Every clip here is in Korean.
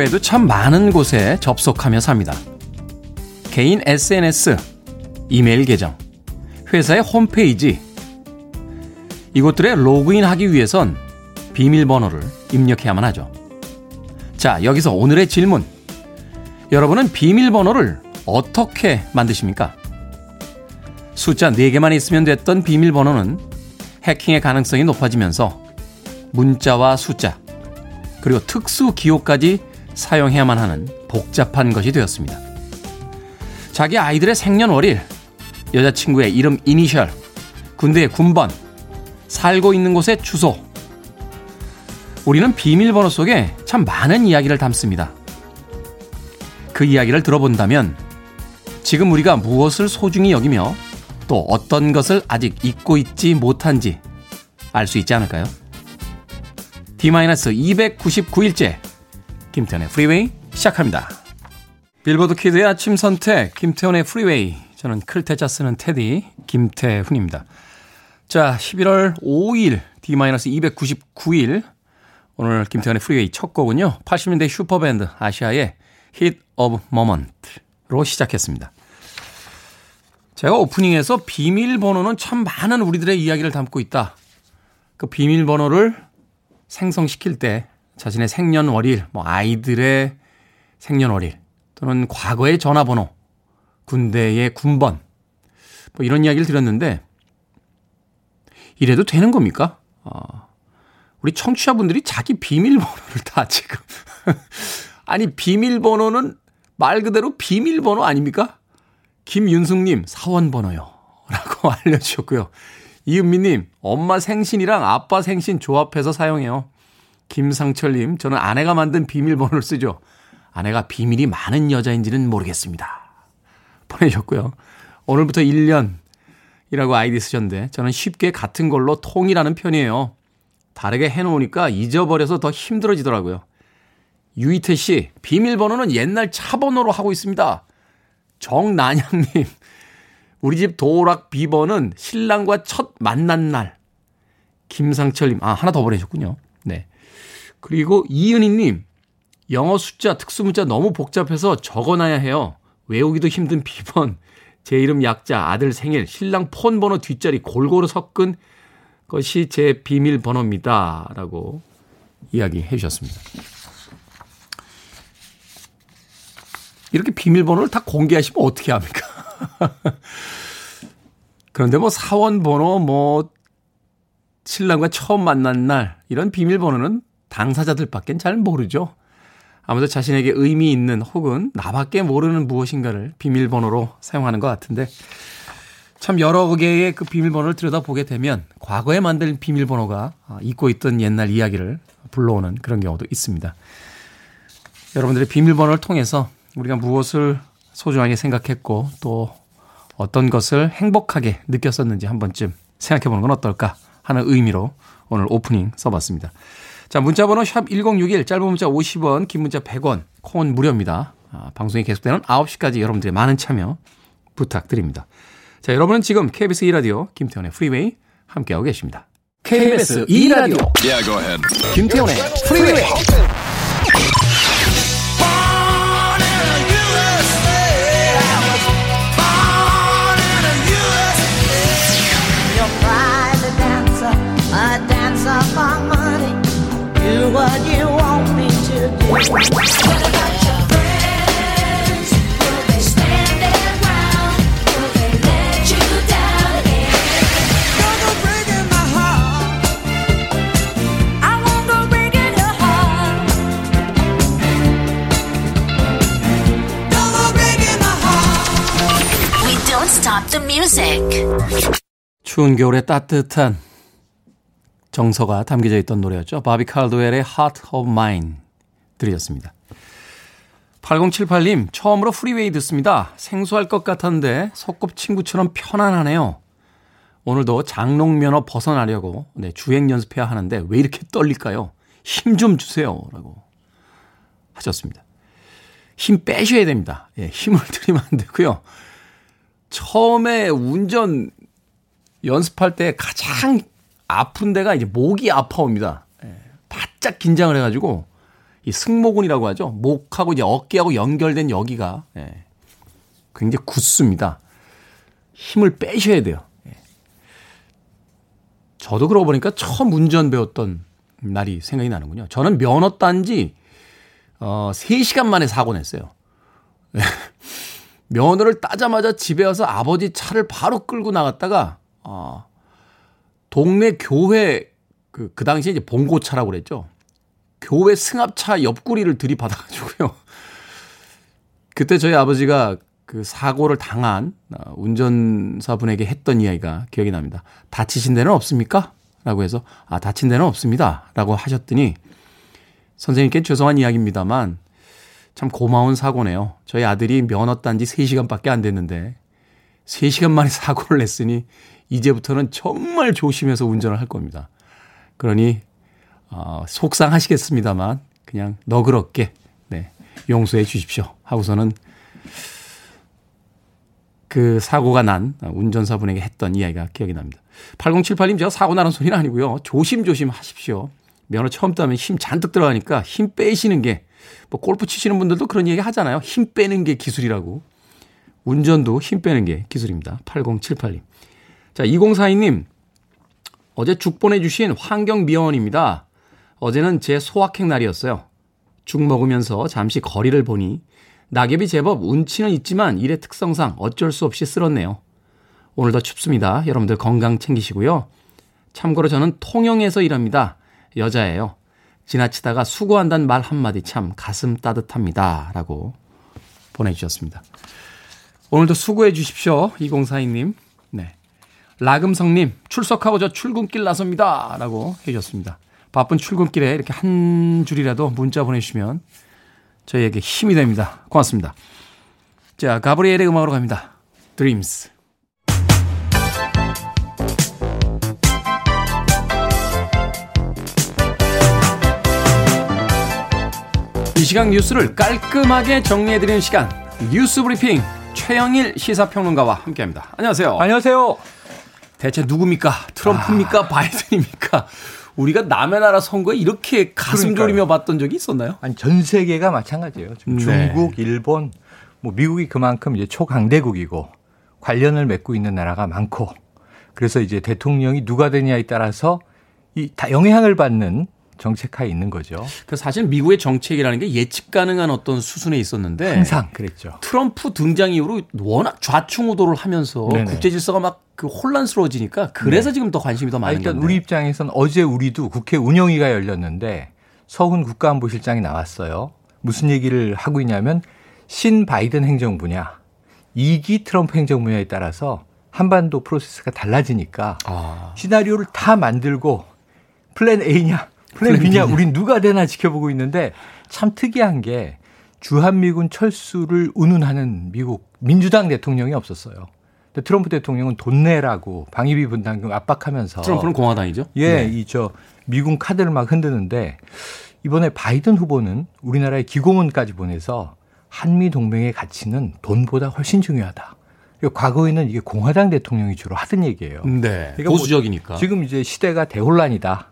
하루에도 참 많은 곳에 접속하며 삽니다. 개인 SNS, 이메일 계정, 회사의 홈페이지, 이곳들에 로그인하기 위해선 비밀번호를 입력해야만 하죠. 자, 여기서 오늘의 질문. 여러분은 비밀번호를 어떻게 만드십니까? 숫자 4개만 있으면 됐던 비밀번호는 해킹의 가능성이 높아지면서 문자와 숫자, 그리고 특수 기호까지 사용해야만 하는 복잡한 것이 되었습니다. 자기 아이들의 생년월일, 여자친구의 이름 이니셜, 군대의 군번, 살고 있는 곳의 주소. 우리는 비밀번호 속에 참 많은 이야기를 담습니다. 그 이야기를 들어본다면 지금 우리가 무엇을 소중히 여기며 또 어떤 것을 아직 잊고 있지 못한지 알 수 있지 않을까요? D-299일째 김태훈의 프리웨이 시작합니다. 빌보드 키드의 아침 선택 김태훈의 프리웨이 저는 클 태 자 쓰는 태디 김태훈입니다. 자 11월 5일 D-299일 오늘 김태훈의 프리웨이 첫 곡은요. 80년대 슈퍼밴드 아시아의 Heat of the Moment로 시작했습니다. 제가 오프닝에서 비밀번호는 참 많은 우리들의 이야기를 담고 있다. 그 비밀번호를 생성시킬 때 자신의 생년월일, 뭐 아이들의 생년월일 또는 과거의 전화번호, 군대의 군번 뭐 이런 이야기를 드렸는데 이래도 되는 겁니까? 어, 우리 청취자분들이 자기 비밀번호를 다 지금 아니 비밀번호는 말 그대로 비밀번호 아닙니까? 김윤숙님 사원번호요 라고 알려주셨고요. 이은미님, 엄마 생신이랑 아빠 생신 조합해서 사용해요. 김상철님, 저는 아내가 만든 비밀번호를 쓰죠. 아내가 비밀이 많은 여자인지는 모르겠습니다. 보내셨고요. 오늘부터 1년이라고 아이디 쓰셨는데, 저는 쉽게 같은 걸로 통일하는 편이에요. 다르게 해놓으니까 잊어버려서 더 힘들어지더라고요. 유이태 씨, 비밀번호는 옛날 차 번호로 하고 있습니다. 정난양님, 우리 집 도락 비번은 신랑과 첫 만난 날. 김상철님, 아, 하나 더 보내셨군요. 네. 그리고 이은희님, 영어 숫자, 특수문자 너무 복잡해서 적어놔야 해요. 외우기도 힘든 비번, 제 이름 약자, 아들 생일, 신랑 폰 번호 뒷자리 골고루 섞은 것이 제 비밀번호입니다. 라고 이야기해 주셨습니다. 이렇게 비밀번호를 다 공개하시면 어떻게 합니까? 그런데 뭐 사원 번호, 뭐 신랑과 처음 만난 날 이런 비밀번호는 당사자들밖엔 잘 모르죠. 아무도 자신에게 의미 있는 혹은 나밖에 모르는 무엇인가를 비밀번호로 사용하는 것 같은데 참 여러 개의 그 비밀번호를 들여다보게 되면 과거에 만든 비밀번호가 잊고 있던 옛날 이야기를 불러오는 그런 경우도 있습니다. 여러분들의 비밀번호를 통해서 우리가 무엇을 소중하게 생각했고 또 어떤 것을 행복하게 느꼈었는지 한 번쯤 생각해 보는 건 어떨까 하는 의미로 오늘 오프닝 써봤습니다. 자, 문자번호 샵 1061, 짧은 문자 50원, 긴 문자 100원, 콩은 무료입니다. 아, 방송이 계속되는 9시까지 여러분들의 많은 참여 부탁드립니다. 자, 여러분은 지금 KBS 2라디오 김태원의 프리웨이 함께하고 계십니다. KBS 2라디오 yeah, 김태원의 프리웨이 추운 겨울에 따뜻한 정서가 담겨져 있던 노래였죠. 바비 칼도웰의 Heart of Mine 들으셨습니다. 8078님, 처음으로 프리웨이 듣습니다. 생소할 것 같았는데 소꿉친구처럼 편안하네요. 오늘도 장롱면허 벗어나려고 네, 주행 연습해야 하는데 왜 이렇게 떨릴까요? 힘 좀 주세요. 라고 하셨습니다. 힘 빼셔야 됩니다. 예, 힘을 들이면 안 되고요. 처음에 운전 연습할 때 가장 아픈 데가 이제 목이 아파옵니다. 예, 바짝 긴장을 해가지고 이 승모근이라고 하죠. 목하고 이제 어깨하고 연결된 여기가 예, 굉장히 굳습니다. 힘을 빼셔야 돼요. 예. 저도 그러고 보니까 처음 운전 배웠던 날이 생각이 나는군요. 저는 면허 딴지 어, 3시간 만에 사고 냈어요. 예. 면허를 따자마자 집에 와서 아버지 차를 바로 끌고 나갔다가 어, 동네 교회 그, 그 당시에 이제 봉고차라고 그랬죠. 교회 승합차 옆구리를 들이받아가지고요. 그때 저희 아버지가 그 사고를 당한 어, 운전사분에게 했던 이야기가 기억이 납니다. 다치신 데는 없습니까? 라고 해서, 아, 다친 데는 없습니다. 라고 하셨더니, 선생님께 죄송한 이야기입니다만, 참 고마운 사고네요. 저희 아들이 면허 딴지 3시간밖에 안 됐는데, 3시간 만에 사고를 냈으니, 이제부터는 정말 조심해서 운전을 할 겁니다. 그러니 어, 속상하시겠습니다만 그냥 너그럽게 네, 용서해 주십시오. 하고서는 그 사고가 난 운전사분에게 했던 이야기가 기억이 납니다. 8078님 제가 사고 나는 소리는 아니고요. 조심조심 하십시오. 면허 처음 따면 힘 잔뜩 들어가니까 힘 빼시는 게 뭐 골프 치시는 분들도 그런 얘기 하잖아요. 힘 빼는 게 기술이라고. 운전도 힘 빼는 게 기술입니다. 8078님. 자, 2042님. 어제 죽 보내주신 환경미화원입니다. 어제는 제 소확행 날이었어요. 죽 먹으면서 잠시 거리를 보니 낙엽이 제법 운치는 있지만 일의 특성상 어쩔 수 없이 쓸었네요. 오늘도 춥습니다. 여러분들 건강 챙기시고요. 참고로 저는 통영에서 일합니다. 여자예요. 지나치다가 수고한다는 말 한마디 참 가슴 따뜻합니다. 라고 보내주셨습니다. 오늘도 수고해 주십시오. 2042님. 네. 라금성님, 출석하고 저 출근길 나섭니다. 라고 해주셨습니다. 바쁜 출근길에 이렇게 한 줄이라도 문자 보내주시면 저희에게 힘이 됩니다. 고맙습니다. 자, 가브리엘의 음악으로 갑니다. Dreams. 이 시간 뉴스를 깔끔하게 정리해드리는 시간 뉴스 브리핑 최영일 시사평론가와 함께합니다. 안녕하세요. 안녕하세요. 대체 누굽니까? 트럼프입니까? 아... 바이든입니까? 우리가 남의 나라 선거에 이렇게 가슴 그러니까요. 졸이며 봤던 적이 있었나요? 아니 전 세계가 마찬가지예요. 네. 중국, 일본, 뭐 미국이 그만큼 이제 초강대국이고 관련을 맺고 있는 나라가 많고 그래서 이제 대통령이 누가 되냐에 따라서 이 다 영향을 받는 정책하에 있는 거죠. 그 사실 미국의 정책이라는 게 예측 가능한 어떤 수순에 있었는데 항상 그랬죠. 트럼프 등장 이후로 워낙 좌충우돌을 하면서. 국제 질서가 막 그 혼란스러워지니까 그래서 네. 지금 더 관심이 더 많은 일단 건데. 우리 입장에서는 어제 우리도 국회 운영위가 열렸는데 서훈 국가안보실장이 나왔어요. 무슨 얘기를 하고 있냐면 신 바이든 행정부냐 2기 트럼프 행정부냐에 따라서 한반도 프로세스가 달라지니까 아. 시나리오를 다 만들고 플랜 A냐 플랜 B냐 우린 누가 되나 지켜보고 있는데 참 특이한 게 주한미군 철수를 운운하는 미국 민주당 대통령이 없었어요. 근데 트럼프 대통령은 돈 내라고 방위비 분담금 압박하면서 트럼프는 공화당이죠? 예, 네. 이저 미군 카드를 막 흔드는데 이번에 바이든 후보는 우리나라에 기고문까지 보내서 한미 동맹의 가치는 돈보다 훨씬 중요하다. 과거에는 이게 공화당 대통령이 주로 하던 얘기예요. 네. 그러니까 뭐 보수적이니까. 뭐 지금 이제 시대가 대혼란이다.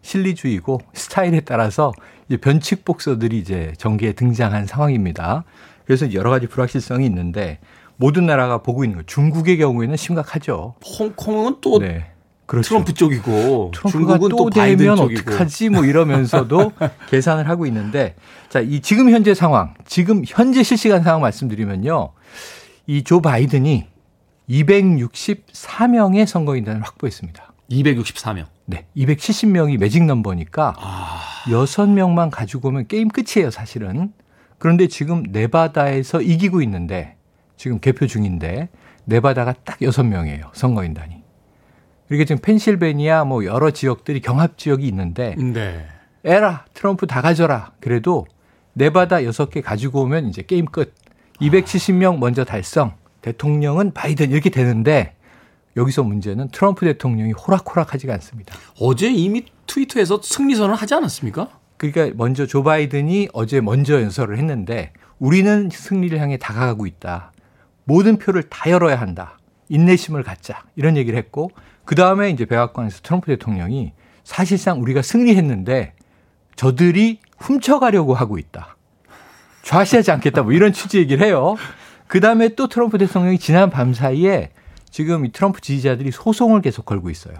실리주의고 스타일에 따라서 이제 변칙 복서들이 이제 전개에 등장한 상황입니다. 그래서 여러 가지 불확실성이 있는데 모든 나라가 보고 있는 거. 중국의 경우에는 심각하죠. 홍콩은 또 네. 그렇죠. 트럼프 쪽이고 중국은 또, 또 바이든 쪽이고 어떡하지 뭐 이러면서도 계산을 하고 있는데 자, 이 지금 현재 상황, 지금 현재 실시간 상황 말씀드리면요. 이 조 바이든이 264명의 선거인단을 확보했습니다. 264명. 네. 270명이 매직 넘버니까 아... 6명만 가지고 오면 게임 끝이에요, 사실은. 그런데 지금 네바다에서 이기고 있는데 지금 개표 중인데 네바다가 딱 6명이에요, 선거인단이. 이렇게 지금 펜실베니아 뭐 여러 지역들이 경합 지역이 있는데 네. 에라 트럼프 다 가져라. 그래도 네바다 6개 가지고 오면 이제 게임 끝. 270명 먼저 달성. 대통령은 바이든 이렇게 되는데 여기서 문제는 트럼프 대통령이 호락호락하지가 않습니다. 어제 이미 트위터에서 승리 선언을 하지 않았습니까? 그러니까 먼저 조 바이든이 어제 먼저 연설을 했는데 우리는 승리를 향해 다가가고 있다. 모든 표를 다 열어야 한다. 인내심을 갖자. 이런 얘기를 했고 그 다음에 이제 백악관에서 트럼프 대통령이 사실상 우리가 승리했는데 저들이 훔쳐가려고 하고 있다. 좌시하지 않겠다. 뭐 이런 취지 얘기를 해요. 그 다음에 또 트럼프 대통령이 지난 밤 사이에 지금 이 트럼프 지지자들이 소송을 계속 걸고 있어요.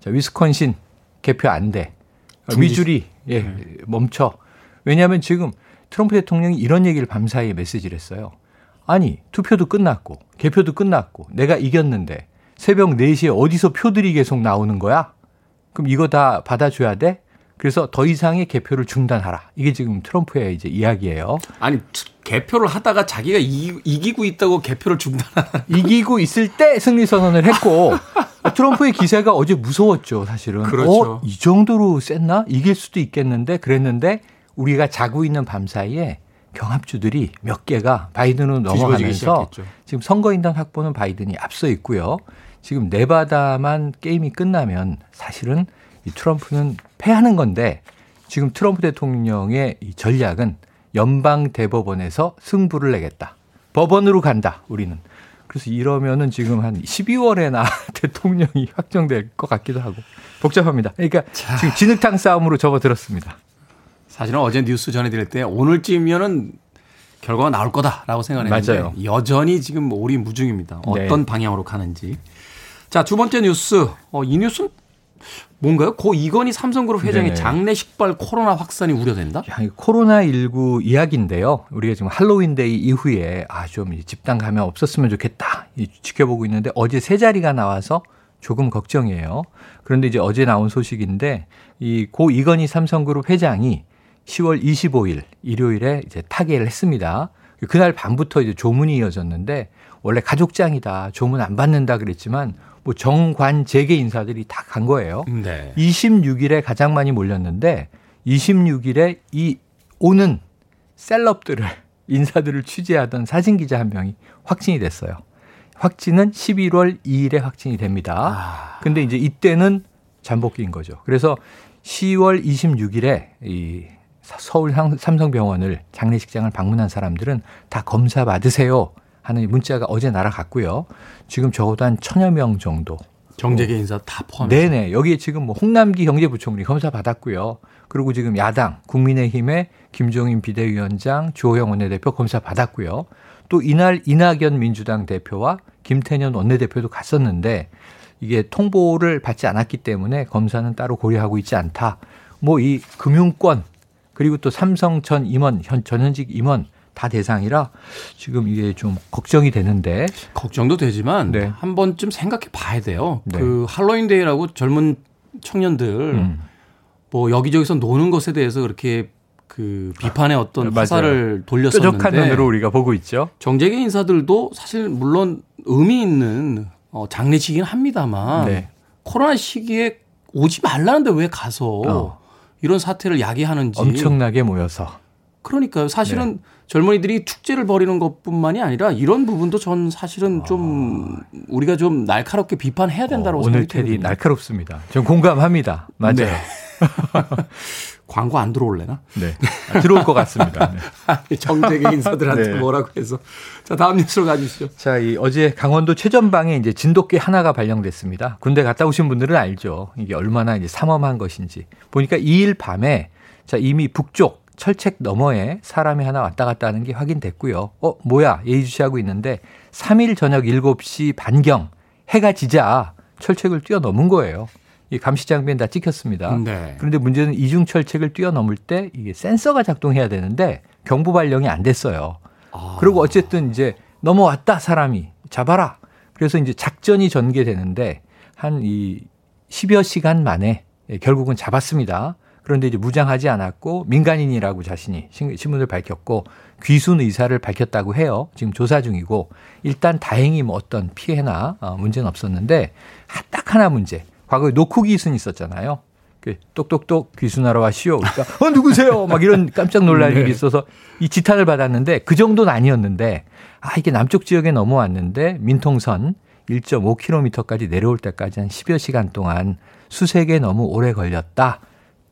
자, 위스콘신 개표 안 돼. 미주리 예, 네. 멈춰. 왜냐하면 지금 트럼프 대통령이 이런 얘기를 밤 사이에 메시지를 했어요. 아니, 투표도 끝났고, 개표도 끝났고, 내가 이겼는데, 새벽 4시에 어디서 표들이 계속 나오는 거야? 그럼 이거 다 받아줘야 돼? 그래서 더 이상의 개표를 중단하라. 이게 지금 트럼프의 이제 이야기예요. 아니 개표를 하다가 자기가 이, 기고 있다고 개표를 중단하라. 이기고 있을 때 승리 선언을 했고 트럼프의 기세가 어제 무서웠죠, 사실은. 그렇죠. 어, 이 정도로 셌나? 이길 수도 있겠는데 그랬는데 우리가 자고 있는 밤 사이에 경합주들이 몇 개가 바이든으로 넘어가면서 지금 선거인단 확보는 바이든이 앞서 있고요. 지금 네바다만 게임이 끝나면 사실은 이 트럼프는 패하는 건데 지금 트럼프 대통령의 이 전략은 연방 대법원에서 승부를 내겠다. 법원으로 간다. 우리는. 그래서 이러면은 지금 한 12월에나 대통령이 확정될 것 같기도 하고 복잡합니다. 그러니까 자. 지금 진흙탕 싸움으로 접어들었습니다. 사실은 어제 뉴스 전해드릴 때 오늘쯤이면은 결과가 나올 거다라고 생각했는데 맞아요. 여전히 지금 오리 무중입니다. 어떤 네. 방향으로 가는지. 자, 두 번째 뉴스. 어, 이 뉴스는 뭔가요? 고 이건희 삼성그룹 회장의 네. 장례식발 코로나 확산이 우려된다? 코로나19 이야기인데요. 우리가 지금 할로윈데이 이후에 아, 좀 집단 감염 없었으면 좋겠다. 지켜보고 있는데 어제 세 자리가 나와서 조금 걱정이에요. 그런데 이제 어제 나온 소식인데 이 고 이건희 삼성그룹 회장이 10월 25일 일요일에 이제 타계를 했습니다. 그날 밤부터 이제 조문이 이어졌는데 원래 가족장이다. 조문 안 받는다 그랬지만 뭐 정관 재계 인사들이 다 간 거예요. 네. 26일에 가장 많이 몰렸는데 26일에 이 오는 셀럽들을 인사들을 취재하던 사진 기자 한 명이 확진이 됐어요. 확진은 11월 2일에 확진이 됩니다. 아. 근데 이제 이때는 잠복기인 거죠. 그래서 10월 26일에 이 서울 삼성병원을 장례식장을 방문한 사람들은 다 검사 받으세요. 하는 문자가 어제 날아갔고요. 지금 적어도 한 천여 명 정도. 경제계 인사 다 포함해서. 네네. 여기에 지금 뭐 홍남기 경제부총리 검사 받았고요. 그리고 지금 야당 국민의힘의 김종인 비대위원장 주호영 원내대표 검사 받았고요. 또 이날 이낙연 민주당 대표와 김태년 원내대표도 갔었는데 이게 통보를 받지 않았기 때문에 검사는 따로 고려하고 있지 않다. 뭐 이 금융권 그리고 또 삼성 전 임원 현 전현직 임원 다 대상이라 지금 이게 좀 걱정이 되는데 걱정도 되지만 네. 한 번쯤 생각해 봐야 돼요. 네. 그 할로윈 데이라고 젊은 청년들 음. 뭐 여기저기서 노는 것에 대해서 그렇게 그 비판의 어떤 네, 화살을 돌렸었는데 뾰족한 눈으로 우리가 보고 있죠. 정재계 인사들도 사실 물론 의미 있는 어 장례식이긴 합니다만 네. 코로나 시기에 오지 말라는데 왜 가서 어. 이런 사태를 야기하는지 엄청나게 모여서 그러니까요. 사실은 네. 젊은이들이 축제를 벌이는 것뿐만이 아니라 이런 부분도 전 사실은 좀 아. 우리가 좀 날카롭게 비판해야 된다고 어, 생각해요. 오늘 테디 날카롭습니다. 전 공감합니다. 맞아요. 네. 광고 안 들어올래나? 네. 아, 들어올 것 같습니다. 네. 정재계 인사들한테 네. 뭐라고 해서. 자, 다음 뉴스로 가주시죠. 자, 이 어제 강원도 최전방에 이제 진돗개 하나가 발령됐습니다. 군대 갔다 오신 분들은 알죠. 이게 얼마나 이제 삼엄한 것인지. 보니까 2일 밤에 자, 이미 북쪽 철책 너머에 사람이 하나 왔다 갔다 하는 게 확인됐고요. 어, 뭐야? 예의주시하고 있는데 3일 저녁 7시 반경 해가 지자 철책을 뛰어넘은 거예요. 이 감시 장비는 다 찍혔습니다. 네. 그런데 문제는 이중 철책을 뛰어넘을 때 이게 센서가 작동해야 되는데 경보 발령이 안 됐어요. 아. 그리고 어쨌든 이제 넘어왔다 사람이 잡아라. 그래서 이제 작전이 전개되는데 한 이 10여 시간 만에 결국은 잡았습니다. 그런데 이제 무장하지 않았고 민간인이라고 자신이 신문을 밝혔고 귀순 의사를 밝혔다고 해요. 지금 조사 중이고 일단 다행히 뭐 어떤 피해나 어, 문제는 없었는데 딱 하나 문제. 과거에 노쿠 귀순 있었잖아요. 그 똑똑똑 귀순하러 와시오. 그러니까 어 누구세요? 막 이런 깜짝 놀랄 네. 일이 있어서 이 지탄을 받았는데 그 정도는 아니었는데 아 이게 남쪽 지역에 넘어왔는데 민통선 1.5km까지 내려올 때까지 한 10여 시간 동안 수색에 너무 오래 걸렸다.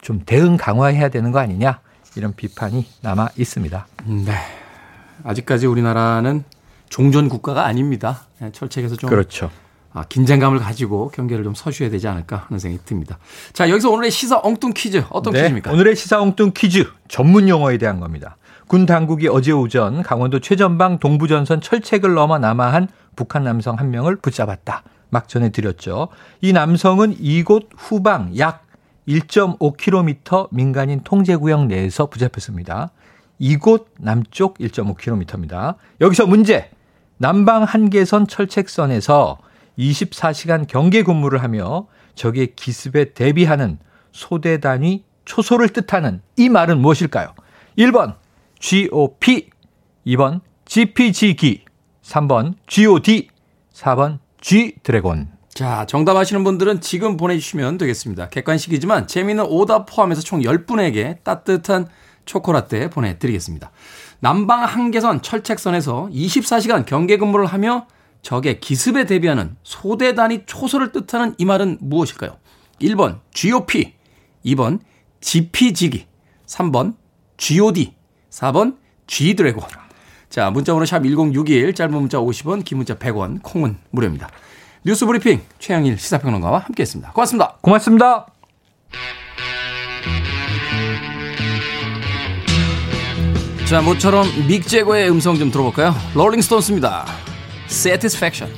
좀 대응 강화해야 되는 거 아니냐 이런 비판이 남아 있습니다. 네. 아직까지 우리나라는 종전 국가가 아닙니다. 네, 철책에서 좀 그렇죠. 아, 긴장감을 가지고 경계를 좀 서셔야 되지 않을까 하는 생각이 듭니다. 자, 여기서 오늘의 시사 엉뚱 퀴즈 어떤 네, 퀴즈입니까? 오늘의 시사 엉뚱 퀴즈 전문 용어에 대한 겁니다. 군 당국이 어제 오전 강원도 최전방 동부전선 철책을 넘어 남하한 북한 남성 한 명을 붙잡았다. 막 전해드렸죠. 이 남성은 이곳 후방 약 1.5km 민간인 통제구역 내에서 붙잡혔습니다. 이곳 남쪽 1.5km입니다. 여기서 문제. 남방 한계선 철책선에서 24시간 경계 근무를 하며 적의 기습에 대비하는 소대 단위 초소를 뜻하는 이 말은 무엇일까요? 1번 GOP, 2번 GPG기, 3번 GOD, 4번 G 드래곤. 자, 정답 아시는 분들은 지금 보내주시면 되겠습니다. 객관식이지만 재미있는 오답 포함해서 총 10분에게 따뜻한 초코라떼 보내드리겠습니다. 남방 한계선 철책선에서 24시간 경계 근무를 하며 적의 기습에 대비하는 소대 단위 초소를 뜻하는 이 말은 무엇일까요? 1번 GOP, 2번 GPG기, 3번 GOD, 4번 G드래곤. 자, 문자번호 샵 1061, 짧은 문자 50원, 긴 문자 100원, 콩은 무료입니다. 뉴스 브리핑 최영일 시사평론가와 함께했습니다. 고맙습니다. 고맙습니다. 자, 모처럼 믹 제거의 음성 좀 들어볼까요? 롤링스톤스입니다. Satisfaction.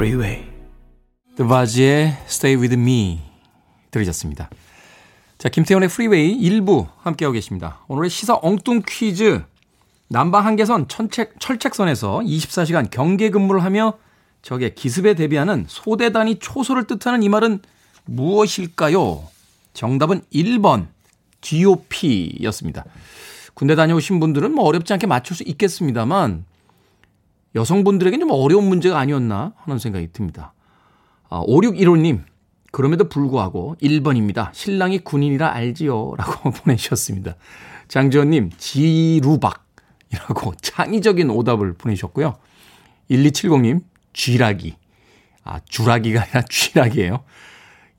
Freeway. 드바지의 Stay With Me 들으셨습니다. 자, 김태훈의 Freeway 1부 함께하고 계십니다. 오늘의 시사 엉뚱 퀴즈. 남방 한계선 천책, 철책선에서 24시간 경계 근무를 하며 적의 기습에 대비하는 소대 단위 초소를 뜻하는 이 말은 무엇일까요? 정답은 1번 GOP였습니다. 군대 다녀오신 분들은 뭐 어렵지 않게 맞출 수 있겠습니다만 여성분들에게는 좀 어려운 문제가 아니었나 하는 생각이 듭니다. 아, 5615님, 그럼에도 불구하고 1번입니다. 신랑이 군인이라 알지요. 라고 보내주셨습니다. 장지원님, 지루박이라고 창의적인 오답을 보내주셨고요. 1270님, 쥐라기. 아, 주라기가 아니라 쥐라기예요.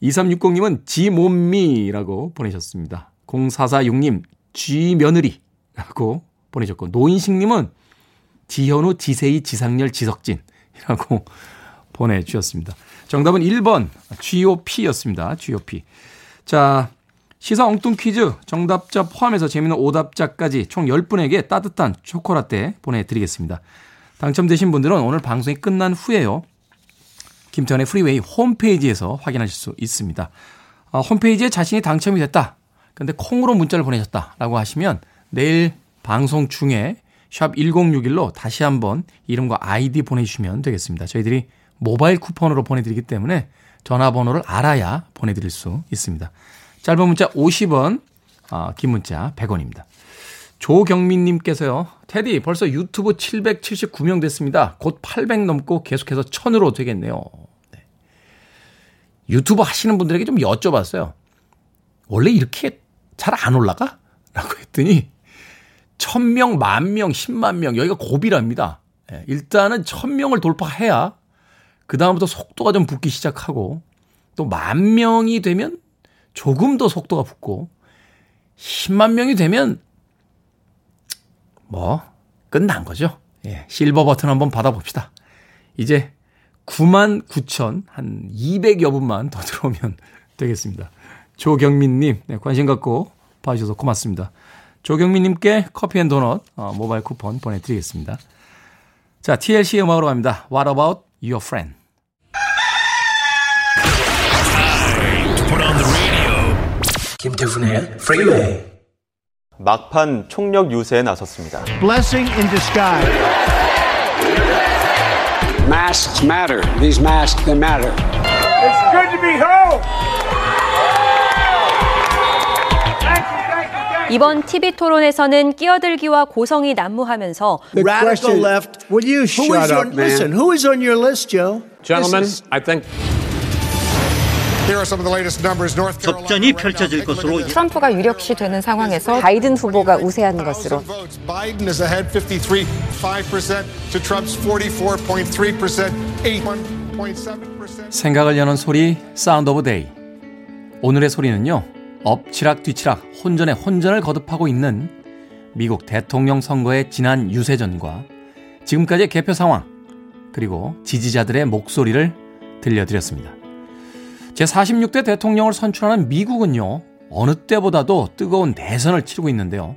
2360님은 지몸미라고 보내셨습니다. 0446님, 쥐며느리라고 보내셨고, 노인식님은 지현우, 지세희, 지상렬, 지석진이라고 보내주셨습니다. 정답은 1번 GOP였습니다. GOP. 자, 시사 엉뚱 퀴즈 정답자 포함해서 재미있는 오답자까지 총 10분에게 따뜻한 초코라떼 보내드리겠습니다. 당첨되신 분들은 오늘 방송이 끝난 후에요. 김태현의 프리웨이 홈페이지에서 확인하실 수 있습니다. 아, 홈페이지에 자신이 당첨이 됐다. 근데 콩으로 문자를 보내셨다라고 하시면 내일 방송 중에 샵 1061로 다시 한번 이름과 아이디 보내주시면 되겠습니다. 저희들이 모바일 쿠폰으로 보내드리기 때문에 전화번호를 알아야 보내드릴 수 있습니다. 짧은 문자 50원, 아, 긴 문자 100원입니다. 조경민님께서요, 테디, 벌써 유튜브 779명 됐습니다. 곧 800 넘고 계속해서 1000으로 되겠네요. 네. 유튜브 하시는 분들에게 좀 여쭤봤어요. 원래 이렇게 잘 안 올라가? 라고 했더니, 1000명, 만명, 10만 명, 여기가 고비랍니다. 예, 일단은 1000명을 돌파해야 그다음부터 속도가 좀 붙기 시작하고 또 만 명이 되면 조금 더 속도가 붙고 10만 명이 되면 뭐 끝난 거죠. 예, 실버 버튼 한번 받아봅시다. 이제 9만 9천 한 200여 분만 더 들어오면 되겠습니다. 조경민님 네, 관심 갖고 봐주셔서 고맙습니다. 조경민님께 커피앤도넛 모바일 쿠폰 보내드리겠습니다. 자, TLC 음악으로 갑니다. What about your friend? 김태훈의 Freeway. 막판 총력 유세에 나섰습니다. Blessing in disguise. Masks matter. These masks they matter. It's good to be home. 이번 TV 토론에서는 끼어들기와 고성이 난무하면서 The Radical question- left. Will you Who shut is up, on, man? Listen, who is on your list, Joe? Gentlemen, is- I think 접전이 펼쳐질 것으로 트럼프가 유력시 되는 상황에서 바이든 후보가 우세한 것으로 Biden is ahead 53.5% to Trump's 44.3%, 81.7%. 생각을 여는 소리 Sound of Day 오늘의 소리는요 엎치락 뒤치락 혼전에 혼전을 거듭하고 있는 미국 대통령 선거의 지난 유세전과 지금까지의 개표 상황 그리고 지지자들의 목소리를 들려드렸습니다. 제46대 대통령을 선출하는 미국은요 어느 때보다도 뜨거운 대선을 치르고 있는데요.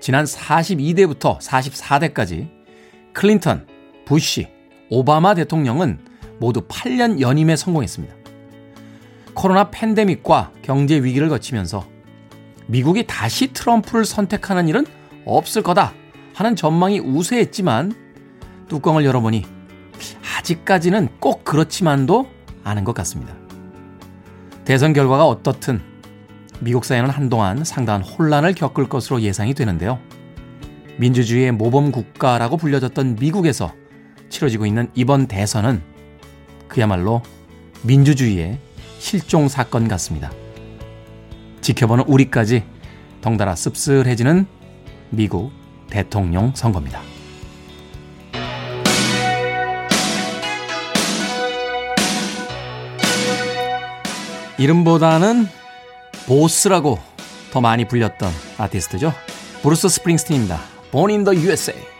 지난 42대부터 44대까지 클린턴, 부시, 오바마 대통령은 모두 8년 연임에 성공했습니다. 코로나 팬데믹과 경제 위기를 거치면서 미국이 다시 트럼프를 선택하는 일은 없을 거다 하는 전망이 우세했지만 뚜껑을 열어보니 아직까지는 꼭 그렇지만도 않은 것 같습니다. 대선 결과가 어떻든 미국 사회는 한동안 상당한 혼란을 겪을 것으로 예상이 되는데요. 민주주의의 모범 국가라고 불려졌던 미국에서 치러지고 있는 이번 대선은 그야말로 민주주의의 실종 사건 같습니다. 지켜보는 우리까지 덩달아 씁쓸해지는 미국 대통령 선거입니다. 이름보다는 보스라고 더 많이 불렸던 아티스트죠. 브루스 스프링스틴입니다. Born in the USA.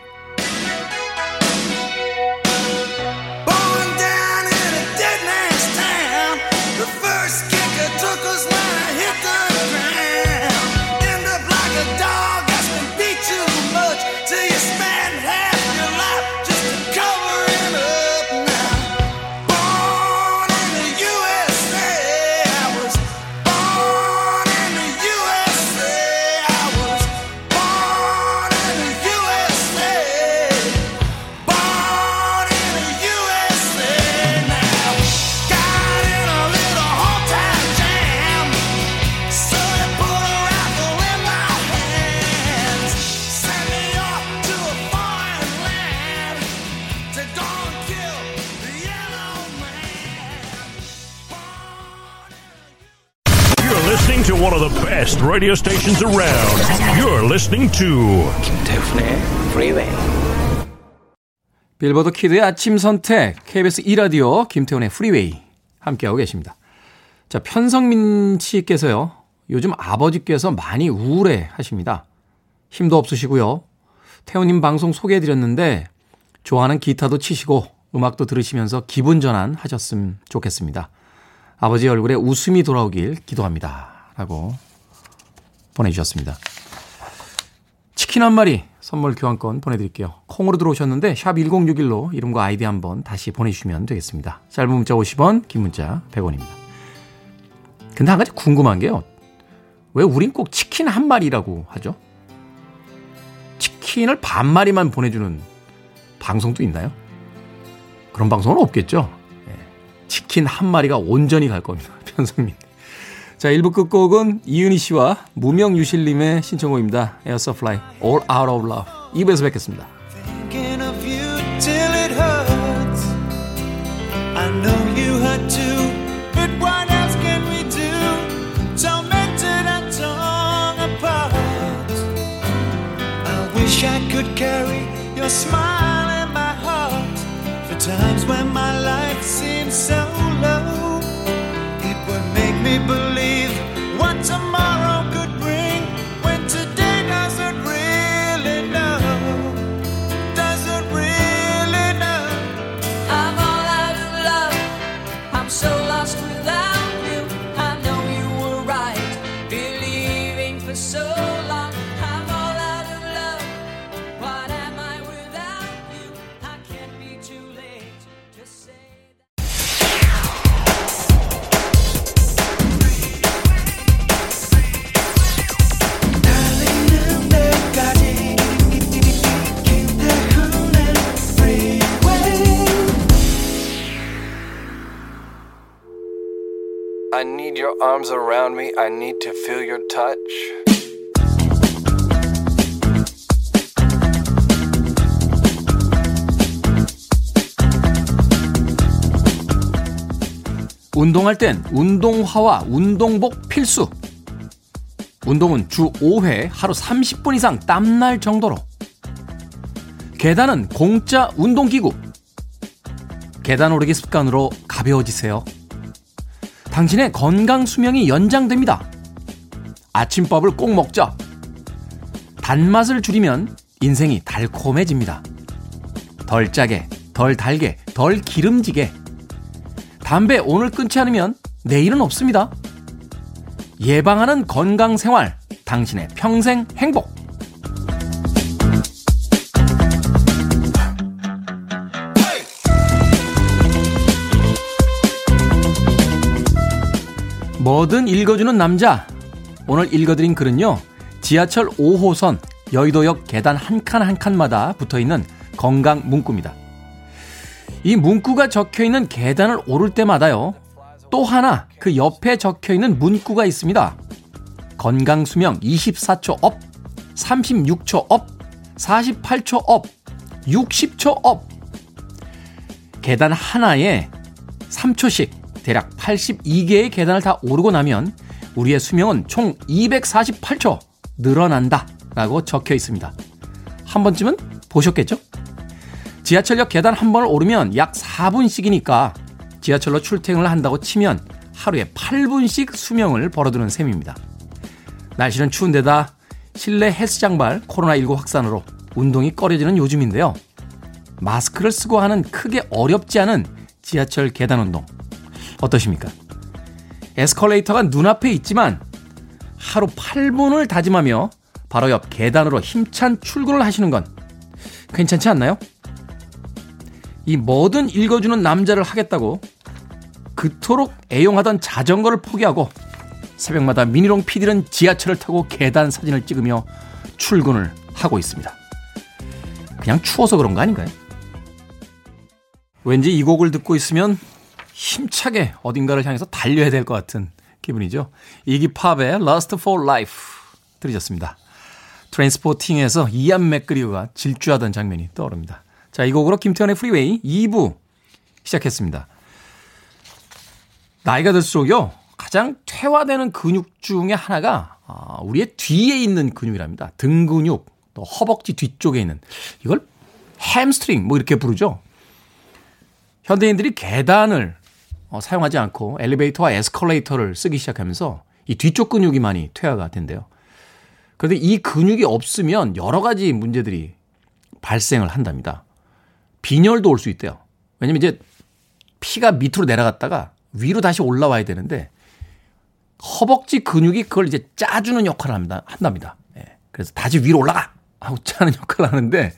Radio stations around. You're listening to 김태훈의 Freeway. 빌보드 키드의 아침 선택 KBS 2라디오 김태훈의 프리웨이 함께하고 계십니다. 자, 편성민 씨께서요. 요즘 아버지께서 많이 우울해 하십니다. 힘도 없으시고요. 태훈님 방송 소개해드렸는데 좋아하는 기타도 치시고 음악도 들으시면서 기분 전환 하셨으면 좋겠습니다. 아버지 얼굴에 웃음이 돌아오길 기도합니다. 라고 보내주셨습니다. 치킨 한 마리 선물 교환권 보내드릴게요. 콩으로 들어오셨는데 샵 1061로 이름과 아이디 한번 다시 보내주시면 되겠습니다. 짧은 문자 50원, 긴 문자 100원입니다. 근데 한 가지 궁금한 게요. 왜 우린 꼭 치킨 한 마리라고 하죠? 치킨을 반 마리만 보내주는 방송도 있나요? 그런 방송은 없겠죠? 예. 치킨 한 마리가 온전히 갈 겁니다. 편성민. 자, 1부 끝곡은 이은희 씨와 무명유실님의 신청곡입니다. 에어서플라이 All Out of Love. 2부에서 뵙겠습니다. Thinking of you arms around me. I need to feel your touch. 운동할 땐 운동화와 운동복 필수. 운동은 주 5회 하루 30분 이상 땀날 정도로. 계단은 공짜 운동기구. 계단 오르기 습관으로 가벼워지세요. 당신의 건강 수명이 연장됩니다. 아침밥을 꼭 먹자. 단맛을 줄이면 인생이 달콤해집니다. 덜 짜게, 덜 달게, 덜 기름지게. 담배 오늘 끊지 않으면 내일은 없습니다. 예방하는 건강 생활, 당신의 평생 행복. 뭐든 읽어주는 남자. 오늘 읽어드린 글은요, 지하철 5호선 여의도역 계단 한 칸 한 칸마다 붙어 있는 건강 문구입니다. 이 문구가 적혀 있는 계단을 오를 때마다요, 또 하나 그 옆에 적혀 있는 문구가 있습니다. 건강 수명 24초 up, 36초 up, 48초 up, 60초 up. 계단 하나에 3초씩 대략 82개의 계단을 다 오르고 나면 우리의 수명은 총 248초 늘어난다 라고 적혀 있습니다. 한 번쯤은 보셨겠죠? 지하철역 계단 한 번을 오르면 약 4분씩이니까 지하철로 출퇴근을 한다고 치면 하루에 8분씩 수명을 벌어두는 셈입니다. 날씨는 추운데다 실내 헬스장발 코로나19 확산으로 운동이 꺼려지는 요즘인데요. 마스크를 쓰고 하는 크게 어렵지 않은 지하철 계단 운동. 어떠십니까? 에스컬레이터가 눈앞에 있지만 하루 8분을 다짐하며 바로 옆 계단으로 힘찬 출근을 하시는 건 괜찮지 않나요? 이 뭐든 읽어주는 남자를 하겠다고 그토록 애용하던 자전거를 포기하고 새벽마다 미니롱 PD는 지하철을 타고 계단 사진을 찍으며 출근을 하고 있습니다. 그냥 추워서 그런 거 아닌가요? 왠지 이 곡을 듣고 있으면 힘차게 어딘가를 향해서 달려야 될 것 같은 기분이죠. 이기 팝의 Lust for Life 들으셨습니다. 트레인스포팅에서 이완 맥그리거가 질주하던 장면이 떠오릅니다. 자, 이 곡으로 김태훈의 프리웨이 2부 시작했습니다. 나이가 들수록요, 가장 퇴화되는 근육 중에 하나가 아, 우리의 뒤에 있는 근육이랍니다. 등 근육, 또 허벅지 뒤쪽에 있는 이걸 햄스트링 뭐 이렇게 부르죠. 현대인들이 계단을 어, 사용하지 않고 엘리베이터와 에스컬레이터를 쓰기 시작하면서 이 뒤쪽 근육이 많이 퇴화가 된대요. 그런데 이 근육이 없으면 여러 가지 문제들이 발생을 한답니다. 빈혈도 올 수 있대요. 왜냐면 이제 피가 밑으로 내려갔다가 위로 다시 올라와야 되는데 허벅지 근육이 그걸 이제 짜주는 역할을 합니다. 한답니다. 예. 그래서 다시 위로 올라가! 하고 짜는 역할을 하는데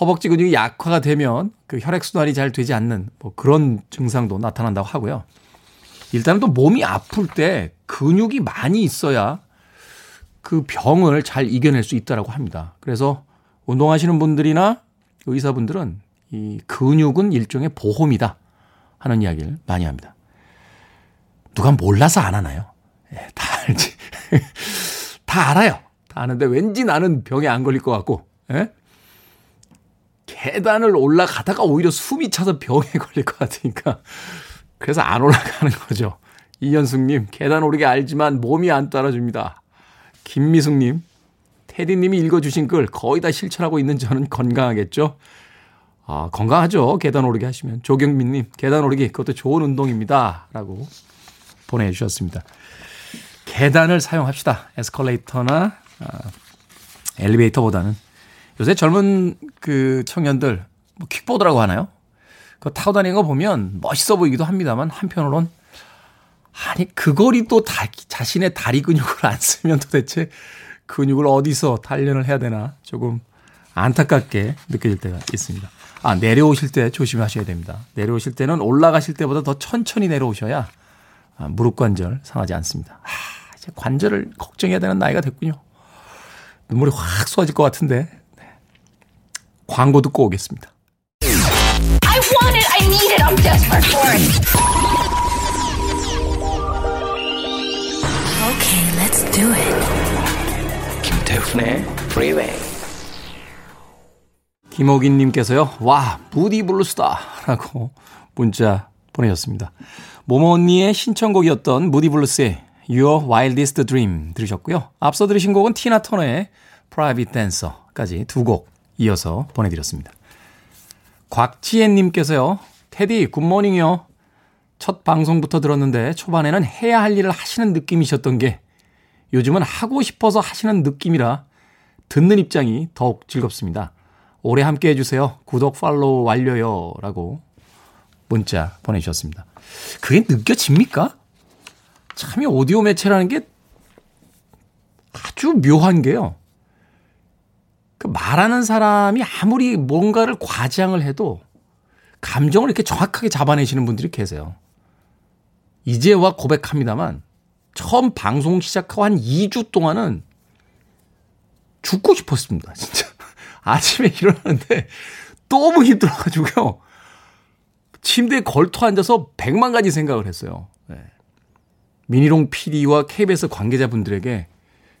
허벅지 근육이 약화가 되면 그 혈액순환이 잘 되지 않는 뭐 그런 증상도 나타난다고 하고요. 일단은 또 몸이 아플 때 근육이 많이 있어야 그 병을 잘 이겨낼 수 있다라고 합니다. 그래서 운동하시는 분들이나 의사분들은 이 근육은 일종의 보험이다 하는 이야기를 많이 합니다. 누가 몰라서 안 하나요? 예, 다 알지. 다 알아요. 다 아는데 왠지 나는 병에 안 걸릴 것 같고, 예? 계단을 올라가다가 오히려 숨이 차서 병에 걸릴 것 같으니까. 그래서 안 올라가는 거죠. 이현숙님, 계단 오르게 알지만 몸이 안 따라줍니다. 김미숙님, 테디님이 읽어주신 글 거의 다 실천하고 있는 저는 건강하겠죠? 아, 건강하죠. 계단 오르기 하시면. 조경민님, 계단 오르기, 그것도 좋은 운동입니다. 라고 보내주셨습니다. 계단을 사용합시다. 에스컬레이터나 아, 엘리베이터보다는. 요새 젊은 그 청년들, 뭐 퀵보드라고 하나요? 그거 타고 다니는 거 보면 멋있어 보이기도 합니다만 한편으론 아니 그 거리 또 다, 자신의 다리 근육을 안 쓰면 도대체 근육을 어디서 단련을 해야 되나 조금 안타깝게 느껴질 때가 있습니다. 아, 내려오실 때 조심하셔야 됩니다. 내려오실 때는 올라가실 때보다 더 천천히 내려오셔야 아, 무릎 관절 상하지 않습니다. 아, 이제 관절을 걱정해야 되는 나이가 됐군요. 눈물이 확 쏟아질 것 같은데. 광고 듣고 오겠습니다. Okay, 김태훈의 프리웨이 김호긴님께서요. 와 무디 블루스다 라고 문자 보내셨습니다. 모모 언니의 신청곡이었던 무디 블루스의 Your Wildest Dream 들으셨고요. 앞서 들으신 곡은 티나 터너의 Private Dancer까지 두 곡 이어서 보내드렸습니다. 곽지혜님께서요. 테디 good morning이요. 첫 방송부터 들었는데 초반에는 해야 할 일을 하시는 느낌이셨던 게 요즘은 하고 싶어서 하시는 느낌이라 듣는 입장이 더욱 즐겁습니다. 오래 함께 해주세요. 구독, 팔로우 완료요. 라고 문자 보내주셨습니다. 그게 느껴집니까? 참, 이 오디오 매체라는 게 아주 묘한 게요. 그 말하는 사람이 아무리 뭔가를 과장을 해도 감정을 이렇게 정확하게 잡아내시는 분들이 계세요. 이제와 고백합니다만 처음 방송 시작하고 한 2주 동안은 죽고 싶었습니다. 진짜. 아침에 일어나는데 너무 힘들어가지고요. 침대에 걸터 앉아서 100만 가지 생각을 했어요. 네. 미니롱 PD와 KBS 관계자분들에게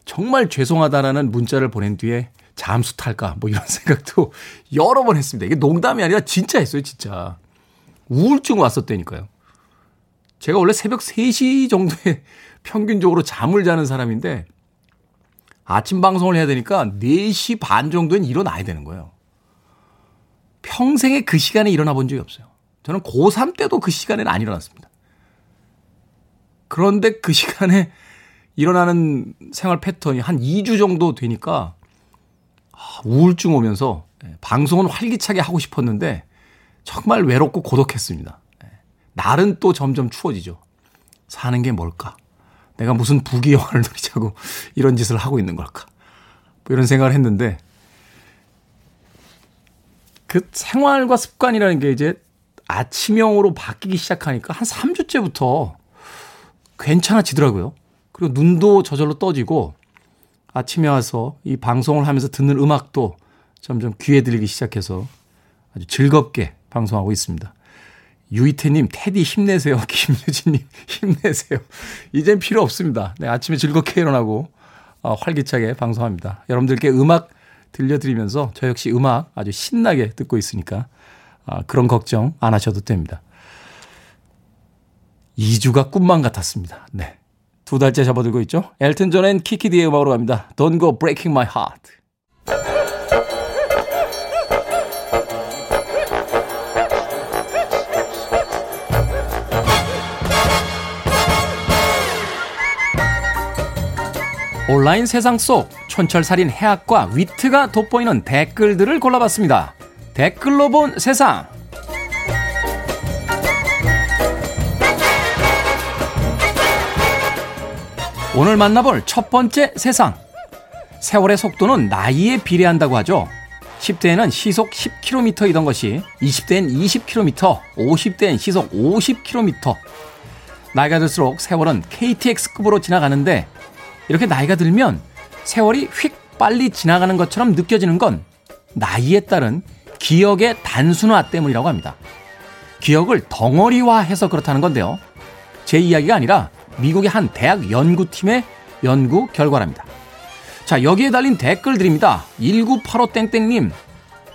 정말 죄송하다라는 문자를 보낸 뒤에 잠수 탈까 뭐 이런 생각도 여러 번 했습니다. 이게 농담이 아니라 진짜 했어요, 진짜. 우울증 왔었다니까요. 제가 원래 새벽 3시 정도에 평균적으로 잠을 자는 사람인데 아침 방송을 해야 되니까 4시 반 정도엔 일어나야 되는 거예요. 평생에 그 시간에 일어나 본 적이 없어요. 저는 고3 때도 그 시간에는 안 일어났습니다. 그런데 그 시간에 일어나는 생활 패턴이 한 2주 정도 되니까 아, 우울증 오면서 예, 방송은 활기차게 하고 싶었는데 정말 외롭고 고독했습니다. 예, 날은 또 점점 추워지죠. 사는 게 뭘까? 내가 무슨 부귀영화를 누리자고 이런 짓을 하고 있는 걸까? 뭐 이런 생각을 했는데 그 생활과 습관이라는 게 이제 아침형으로 바뀌기 시작하니까 한 3주째부터 괜찮아지더라고요. 그리고 눈도 저절로 떠지고 아침에 와서 이 방송을 하면서 듣는 음악도 점점 귀에 들리기 시작해서 아주 즐겁게 방송하고 있습니다. 유이태님, 테디 힘내세요. 김유진님, 힘내세요. 이젠 필요 없습니다. 네, 아침에 즐겁게 일어나고, 어, 활기차게 방송합니다. 여러분들께 음악 들려드리면서 저 역시 음악 아주 신나게 듣고 있으니까, 어, 그런 걱정 안 하셔도 됩니다. 2주가 꿈만 같았습니다. 네. 두 달째 접어들고 있죠. 엘튼 존앤 키키디의 음악으로 갑니다. Don't go breaking my heart. 온라인 세상 속 촌철살인 해학과 위트가 돋보이는 댓글들을 골라봤습니다. 댓글로 본 세상. 오늘 만나볼 첫 번째 세상. 세월의 속도는 나이에 비례한다고 하죠. 10대에는 시속 10km이던 것이 20대엔 20km, 50대엔 시속 50km. 나이가 들수록 세월은 KTX급으로 지나가는데 이렇게 나이가 들면 세월이 휙 빨리 지나가는 것처럼 느껴지는 건 나이에 따른 기억의 단순화 때문이라고 합니다. 기억을 덩어리화해서 그렇다는 건데요. 제 이야기가 아니라 미국의 한 대학 연구팀의 연구 결과랍니다. 자, 여기에 달린 댓글들입니다. 1985땡땡님,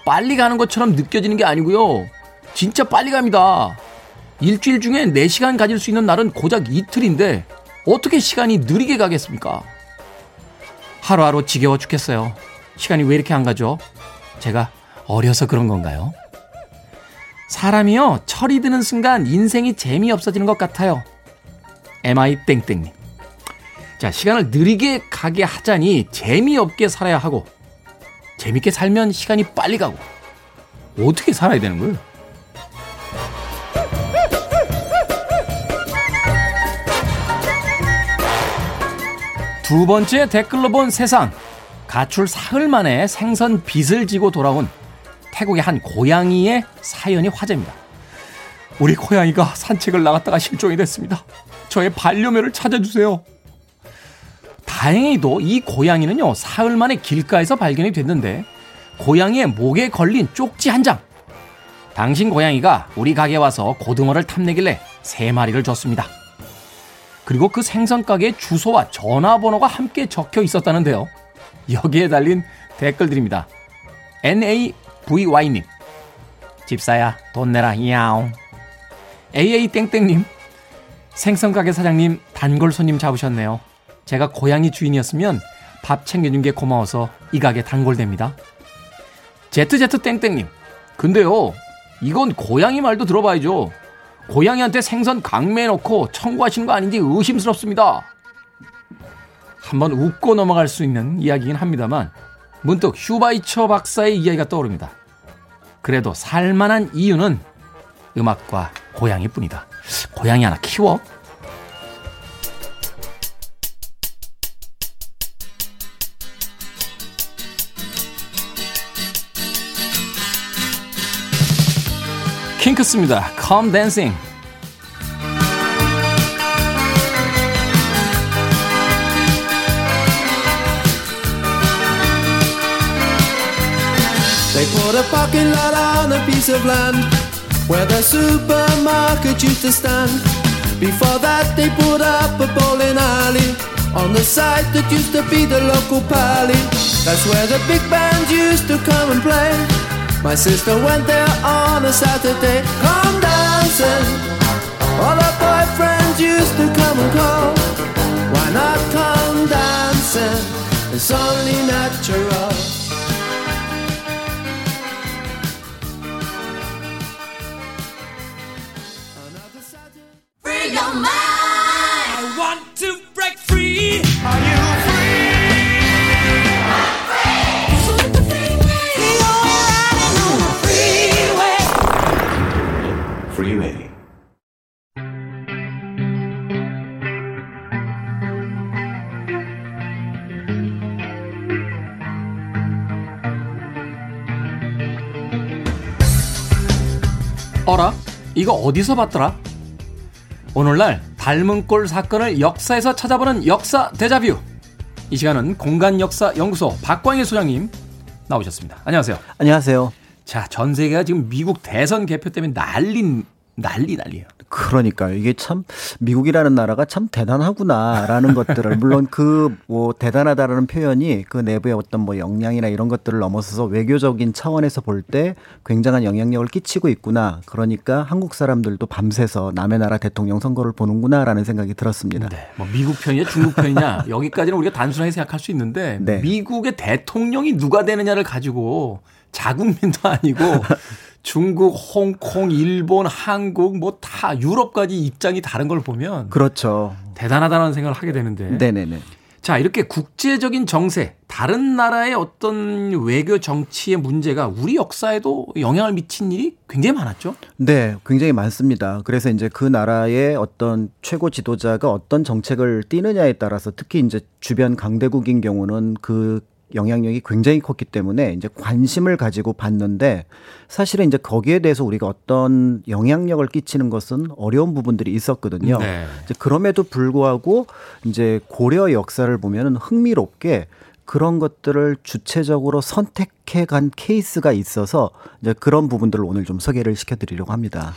빨리 가는 것처럼 느껴지는 게 아니고요. 진짜 빨리 갑니다. 일주일 중에 4시간 가질 수 있는 날은 고작 이틀인데 어떻게 시간이 느리게 가겠습니까? 하루하루 지겨워 죽겠어요. 시간이 왜 이렇게 안 가죠? 제가 어려서 그런 건가요? 사람이요, 철이 드는 순간 인생이 재미없어지는 것 같아요. MI 땡땡님. 자, 시간을 느리게 가게 하자니 재미없게 살아야 하고, 재밌게 살면 시간이 빨리 가고, 어떻게 살아야 되는 거예요? 두 번째 댓글로 본 세상. 가출 사흘 만에 생선 빚을 지고 돌아온 태국의 한 고양이의 사연이 화제입니다. 우리 고양이가 산책을 나갔다가 실종이 됐습니다. 저의 반려묘를 찾아주세요. 다행히도 이 고양이는요, 사흘 만에 길가에서 발견이 됐는데, 고양이의 목에 걸린 쪽지 한 장. 당신 고양이가 우리 가게 와서 고등어를 탐내길래 세 마리를 줬습니다. 그리고 그 생선 가게의 주소와 전화번호가 함께 적혀 있었다는데요. 여기에 달린 댓글들입니다. NAVY님. 집사야, 돈 내라, 야옹. AA땡땡님. 생선가게 사장님, 단골 손님 잡으셨네요. 제가 고양이 주인이었으면 밥 챙겨준 게 고마워서 이 가게 단골됩니다. ZZ땡땡님. 근데요, 이건 고양이 말도 들어봐야죠. 고양이한테 생선 강매해놓고 청구하시는 거 아닌지 의심스럽습니다. 한번 웃고 넘어갈 수 있는 이야기긴 합니다만 문득 슈바이처 박사의 이야기가 떠오릅니다. 그래도 살만한 이유는 음악과 고양이뿐이다. 고양이 하나 키워? 킹크스입니다. Calm Dancing. They put a parking lot on a piece of land where the supermarket used to stand. Before that, they put up a bowling alley on the site that used to be the local pally. That's where the big bands used to come and play. My sister went there on a Saturday, come dancing. All her boyfriends used to come and call. Why not come dancing? It's only natural. 어라? 이거 어디서 봤더라? 오늘날 닮은 꼴 사건을 역사에서 찾아보는 역사 대자뷰. 이 시간은 공간 역사 연구소 박광일 소장님 나오셨습니다. 안녕하세요. 안녕하세요. 자, 전 세계가 지금 미국 대선 개표 때문에 난리 난리 난리예요. 그러니까요. 이게 참 미국이라는 나라가 참 대단하구나라는 것들을 물론 그 뭐 대단하다라는 표현이 그 내부의 어떤 뭐 역량이나 이런 것들을 넘어서서 외교적인 차원에서 볼 때 굉장한 영향력을 끼치고 있구나. 그러니까 한국 사람들도 밤새서 남의 나라 대통령 선거를 보는구나라는 생각이 들었습니다. 네, 뭐 미국 편이냐 중국 편이냐 여기까지는 우리가 단순하게 생각할 수 있는데 네. 미국의 대통령이 누가 되느냐를 가지고 자국민도 아니고 중국, 홍콩, 일본, 한국 뭐 다 유럽까지 입장이 다른 걸 보면 그렇죠. 대단하다는 생각을 하게 되는데 네네네. 자, 이렇게 국제적인 정세, 다른 나라의 어떤 외교 정치의 문제가 우리 역사에도 영향을 미친 일이 굉장히 많았죠. 네, 굉장히 많습니다. 그래서 이제 그 나라의 어떤 최고 지도자가 어떤 정책을 띠느냐에 따라서 특히 이제 주변 강대국인 경우는 그 영향력이 굉장히 컸기 때문에 이제 관심을 가지고 봤는데 사실은 이제 거기에 대해서 우리가 어떤 영향력을 끼치는 것은 어려운 부분들이 있었거든요. 네. 이제 그럼에도 불구하고 이제 고려 역사를 보면은 흥미롭게 그런 것들을 주체적으로 선택해 간 케이스가 있어서 이제 그런 부분들을 오늘 좀 소개를 시켜 드리려고 합니다.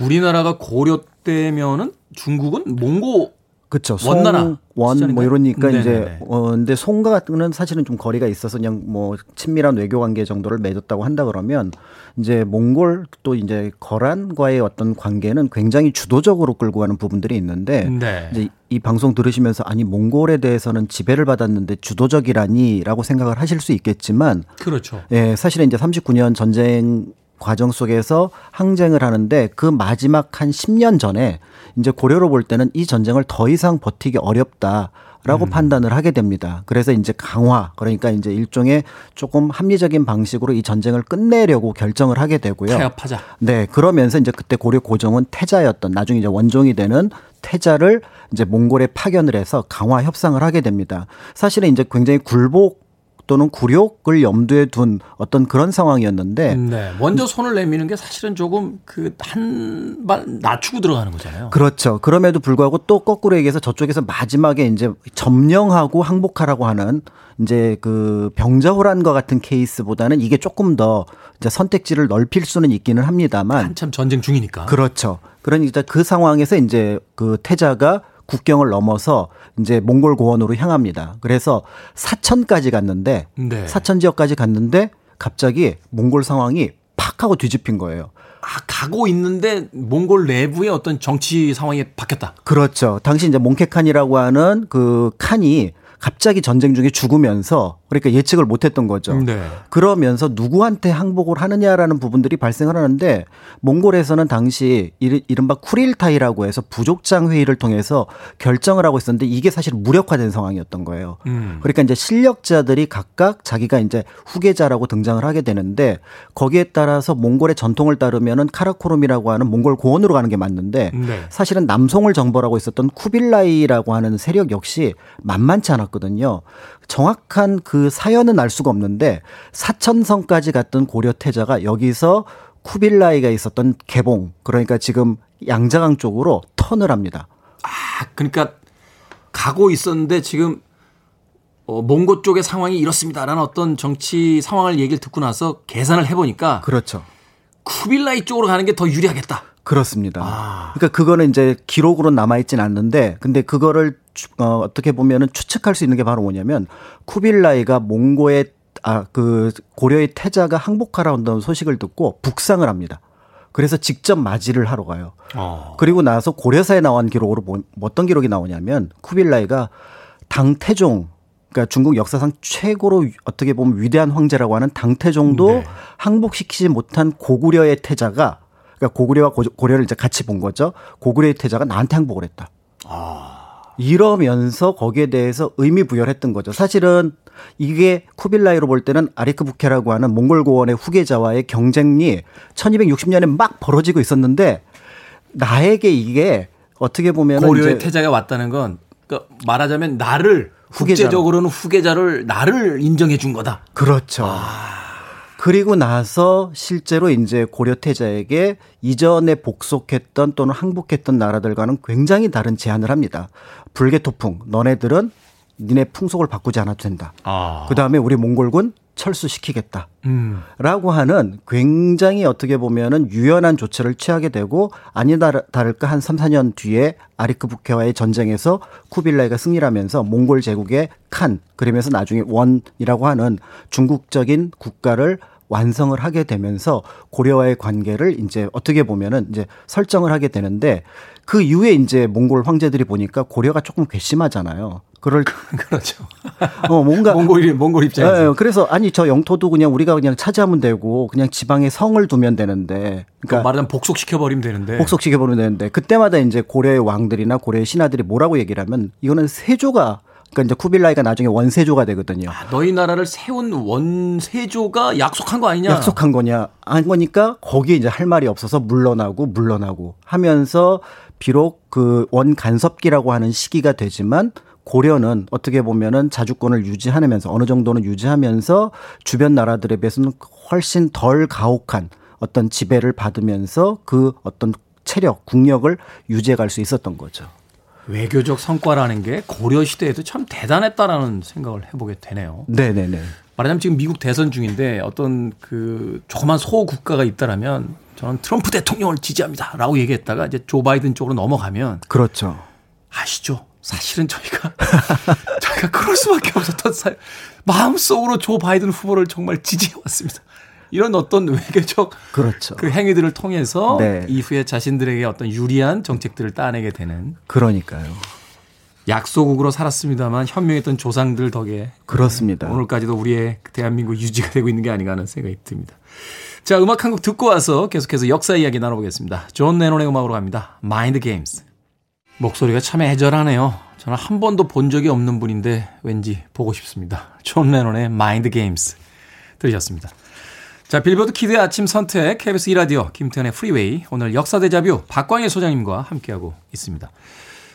우리나라가 고려 때면은 중국은 몽고 그렇죠. 원나라 원뭐 이러니까 네네네. 이제 어 근데 송과는 사실은 좀 거리가 있어서 그냥 뭐 친밀한 외교 관계 정도를 맺었다고 한다 그러면 이제 몽골 또 이제 거란과의 어떤 관계는 굉장히 주도적으로 끌고 가는 부분들이 있는데 네. 이제 이 방송 들으시면서 아니 몽골에 대해서는 지배를 받았는데 주도적이라니라고 생각을 하실 수 있겠지만 그렇죠. 예, 사실은 이제 39년 전쟁 과정 속에서 항쟁을 하는데 그 마지막 한 10년 전에 이제 고려로 볼 때는 이 전쟁을 더 이상 버티기 어렵다 라고 판단을 하게 됩니다. 그래서 이제 강화 그러니까 이제 일종의 조금 합리적인 방식으로 이 전쟁을 끝내려고 결정을 하게 되고요. 타협하자. 네, 그러면서 이제 그때 고려 고종은 태자였던 나중에 이제 원종이 되는 태자를 이제 몽골에 파견을 해서 강화 협상을 하게 됩니다. 사실은 이제 굉장히 굴복 또는 굴욕을 염두에 둔 어떤 그런 상황이었는데 네. 먼저 손을 내미는 게 사실은 조금 그 한 발 낮추고 들어가는 거잖아요. 그렇죠. 그럼에도 불구하고 또 거꾸로 얘기해서 저쪽에서 마지막에 이제 점령하고 항복하라고 하는 이제 그 병자호란과 같은 케이스보다는 이게 조금 더 이제 선택지를 넓힐 수는 있기는 합니다만 한참 전쟁 중이니까. 그렇죠. 그러니까 그 상황에서 이제 그 태자가 국경을 넘어서 이제 몽골 고원으로 향합니다. 그래서 사천까지 갔는데 네. 사천 지역까지 갔는데 갑자기 몽골 상황이 팍 하고 뒤집힌 거예요. 아, 가고 있는데 몽골 내부의 어떤 정치 상황이 바뀌었다. 그렇죠. 당시 이제 몽케칸이라고 하는 그 칸이 갑자기 전쟁 중에 죽으면서 그러니까 예측을 못했던 거죠. 네. 그러면서 누구한테 항복을 하느냐라는 부분들이 발생을 하는데 몽골에서는 당시 이른바 쿠릴타이라고 해서 부족장 회의를 통해서 결정을 하고 있었는데 이게 사실 무력화된 상황이었던 거예요. 음. 그러니까 이제 실력자들이 각각 자기가 이제 후계자라고 등장을 하게 되는데 거기에 따라서 몽골의 전통을 따르면은 카라코름이라고 하는 몽골 고원으로 가는 게 맞는데 네. 사실은 남송을 정벌하고 있었던 쿠빌라이라고 하는 세력 역시 만만치 않았 거든요. 정확한 그 사연은 알 수가 없는데 사천성까지 갔던 고려 태자가 여기서 쿠빌라이가 있었던 개봉 그러니까 지금 양자강 쪽으로 턴을 합니다. 아, 그러니까 가고 있었는데 지금 어, 몽고 쪽의 상황이 이렇습니다라는 어떤 정치 상황을 얘기를 듣고 나서 계산을 해보니까 그렇죠. 쿠빌라이 쪽으로 가는 게 더 유리하겠다. 그렇습니다. 그러니까 그거는 이제 기록으로 남아있진 않는데, 근데 그거를 추- 어, 어떻게 보면은 추측할 수 있는 게 바로 뭐냐면 쿠빌라이가 몽고의 아 그 고려의 태자가 항복하라는 소식을 듣고 북상을 합니다. 그래서 직접 맞이를 하러 가요. 어. 그리고 나서 고려사에 나온 기록으로 뭐, 어떤 기록이 나오냐면 쿠빌라이가 당태종 그러니까 중국 역사상 최고로 어떻게 보면 위대한 황제라고 하는 당태종도 네. 항복시키지 못한 고구려의 태자가 그러니까 고구려와 고- 고려를 이제 같이 본 거죠. 고구려의 태자가 나한테 항복을 했다. 이러면서 거기에 대해서 의미 부여를 했던 거죠. 사실은 이게 쿠빌라이로 볼 때는 아리크 부케라고 하는 몽골 고원의 후계자와의 경쟁이 1260년에 막 벌어지고 있었는데 나에게 이게 어떻게 보면 고려의 태자가 왔다는 건 그러니까 말하자면 나를 후계자로. 국제적으로는 후계자를 나를 인정해 준 거다. 그렇죠. 그리고 나서 실제로 이제 고려 태자에게 이전에 복속했던 또는 항복했던 나라들과는 굉장히 다른 제안을 합니다. 불개토풍, 너네들은 니네 풍속을 바꾸지 않아도 된다. 아. 그 다음에 우리 몽골군 철수시키겠다. 음. 라고 하는 굉장히 어떻게 보면은 유연한 조처를 취하게 되고 아니다 다를까 한 3, 4년 뒤에 아리크 부케와의 전쟁에서 쿠빌라이가 승리를 하면서 몽골 제국의 칸 그러면서 나중에 원이라고 하는 중국적인 국가를 완성을 하게 되면서 고려와의 관계를 이제 어떻게 보면은 이제 설정을 하게 되는데 그 이후에 이제 몽골 황제들이 보니까 고려가 조금 괘씸하잖아요. 그럴 그렇죠. 어 뭔가 몽골 몽골 입장에서 예, 예. 그래서 아니 저 영토도 그냥 우리가 그냥 차지하면 되고 그냥 지방에 성을 두면 되는데 그러니까 말하자면 복속시켜 버리면 되는데 복속시켜 버리면 되는데 그때마다 이제 고려의 왕들이나 고려의 신하들이 뭐라고 얘기를 하면 이거는 세조가 그러니까 이제 쿠빌라이가 나중에 원세조가 되거든요. 너희 나라를 세운 원세조가 약속한 거 아니냐? 약속한 거냐 한 거니까 거기에 이제 할 말이 없어서 물러나고 물러나고 하면서 비록 그 원간섭기라고 하는 시기가 되지만 고려는 어떻게 보면은 자주권을 유지하면서 어느 정도는 유지하면서 주변 나라들에 비해서는 훨씬 덜 가혹한 어떤 지배를 받으면서 그 어떤 체력, 국력을 유지해 갈 수 있었던 거죠. 외교적 성과라는 게 고려 시대에도 참 대단했다라는 생각을 해보게 되네요. 네네네. 말하자면 지금 미국 대선 중인데 어떤 그 조그만 소 국가가 있다라면 저는 트럼프 대통령을 지지합니다라고 얘기했다가 이제 조 바이든 쪽으로 넘어가면 그렇죠. 아시죠? 사실은 저희가 저희가 그럴 수밖에 없었던 사 마음속으로 조 바이든 후보를 정말 지지해 왔습니다. 이런 어떤 외교적 그렇죠. 그 행위들을 통해서 네. 이후에 자신들에게 어떤 유리한 정책들을 따내게 되는 그러니까요. 약소국으로 살았습니다만 현명했던 조상들 덕에 그렇습니다. 오늘까지도 우리의 대한민국 유지가 되고 있는 게 아닌가 하는 생각이 듭니다. 자, 음악 한 곡 듣고 와서 계속해서 역사 이야기 나눠보겠습니다. 존 레논의 음악으로 갑니다. Mind Games. 목소리가 참 애절하네요. 저는 한 번도 본 적이 없는 분인데 왠지 보고 싶습니다. 존 레논의 Mind Games 들으셨습니다. 자, 빌보드 키드의 아침 선택 KBS 2라디오 김태훈의 프리웨이 오늘 역사 데자뷰 박광일 소장님과 함께하고 있습니다.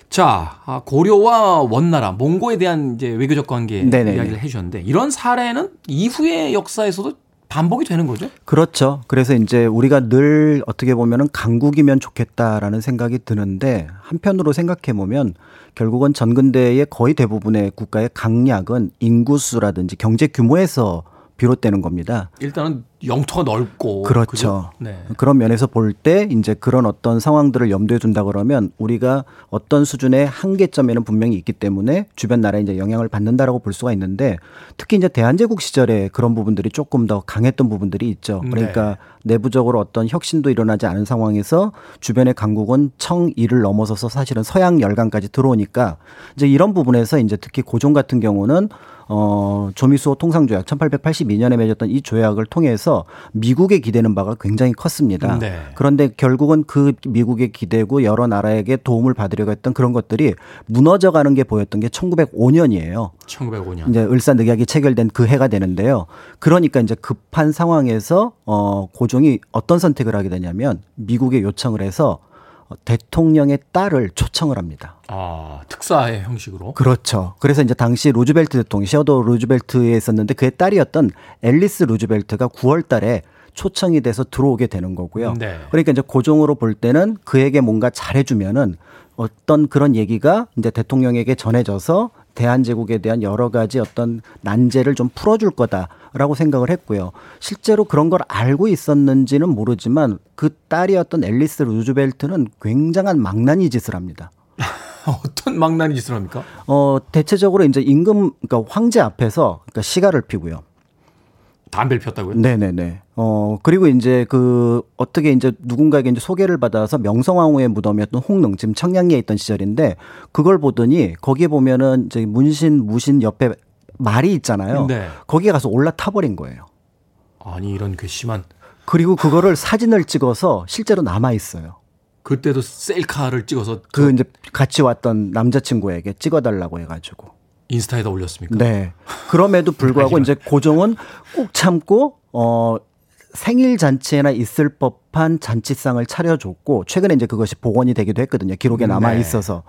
자, 아, 고려와 원나라, 몽고에 대한 이제 외교적 관계 네네네. 이야기를 해주셨는데 이런 사례는 이후의 역사에서도 반복이 되는 거죠? 그렇죠. 그래서 이제 우리가 늘 어떻게 보면은 강국이면 좋겠다라는 생각이 드는데 한편으로 생각해 보면 결국은 전근대의 거의 대부분의 국가의 강약은 인구수라든지 경제 규모에서 비롯되는 겁니다. 일단은 영토가 넓고 그렇죠. 네. 그런 면에서 볼 때 이제 그런 어떤 상황들을 염두에 둔다 그러면 우리가 어떤 수준의 한계점에는 분명히 있기 때문에 주변 나라에 이제 영향을 받는다라고 볼 수가 있는데 특히 이제 대한제국 시절에 그런 부분들이 조금 더 강했던 부분들이 있죠. 그러니까 내부적으로 어떤 혁신도 일어나지 않은 상황에서 주변의 강국은 청일을 넘어서서 사실은 서양 열강까지 들어오니까 이제 이런 부분에서 이제 특히 고종 같은 경우는 어, 조미수호 통상조약 1882년에 맺었던 이 조약을 통해서 미국에 기대는 바가 굉장히 컸습니다. 네. 그런데 결국은 그 미국에 기대고 여러 나라에게 도움을 받으려고 했던 그런 것들이 무너져 가는 게 보였던 게 1905년이에요. 1905년. 이제 을사 늑약이 체결된 그 해가 되는데요. 그러니까 이제 급한 상황에서 어 고종이 어떤 선택을 하게 되냐면 미국에 요청을 해서 어, 대통령의 딸을 초청을 합니다. 아, 특사의 형식으로. 그렇죠. 그래서 이제 당시 루즈벨트 대통령, 시어도 루즈벨트에 있었는데 그의 딸이었던 앨리스 루즈벨트가 9월 달에 초청이 돼서 들어오게 되는 거고요. 네. 그러니까 이제 고종으로 볼 때는 그에게 뭔가 잘해주면은 어떤 그런 얘기가 이제 대통령에게 전해져서 대한제국에 대한 여러 가지 어떤 난제를 좀 풀어줄 거다 라고 생각을 했고요. 실제로 그런 걸 알고 있었는지는 모르지만 그 딸이었던 앨리스 루즈벨트는 굉장한 망나니 짓을 합니다. 어떤 망나니 짓을 합니까? 어, 대체적으로 이제 임금, 그러니까 황제 앞에서 그러니까 시가를 피고요. 담배를 폈다고요? 네네네. 어, 그리고 이제 그 어떻게 이제 누군가에게 이제 소개를 받아서 명성황후의 무덤이었던 홍릉, 지금 청량리에 있던 시절인데 그걸 보더니 거기에 보면은 이제 문신, 무신 옆에 말이 있잖아요. 네. 거기에 가서 올라타 버린 거예요. 아니, 이런 괘씸한. 그리고 그거를 사진을 찍어서 실제로 남아 있어요. 그때도 셀카를 찍어서 그 이제 같이 왔던 남자친구에게 찍어달라고 해가지고. 인스타에다 올렸습니까? 네. 그럼에도 불구하고 이제 고종은 꾹 참고 어 생일 잔치에나 있을 법한 잔치상을 차려줬고 최근에 이제 그것이 복원이 되기도 했거든요. 기록에 남아 네. 있어서.